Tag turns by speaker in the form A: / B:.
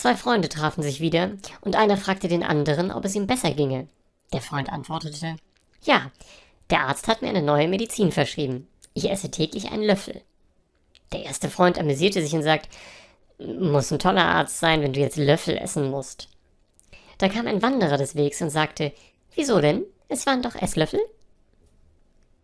A: Zwei Freunde trafen sich wieder, und einer fragte den anderen, ob es ihm besser ginge. Der Freund antwortete, ja, der Arzt hat mir eine neue Medizin verschrieben. Ich esse täglich einen Löffel. Der erste Freund amüsierte sich und sagt, muss ein toller Arzt sein, wenn du jetzt Löffel essen musst. Da kam ein Wanderer des Wegs und sagte, wieso denn? Es waren doch Esslöffel.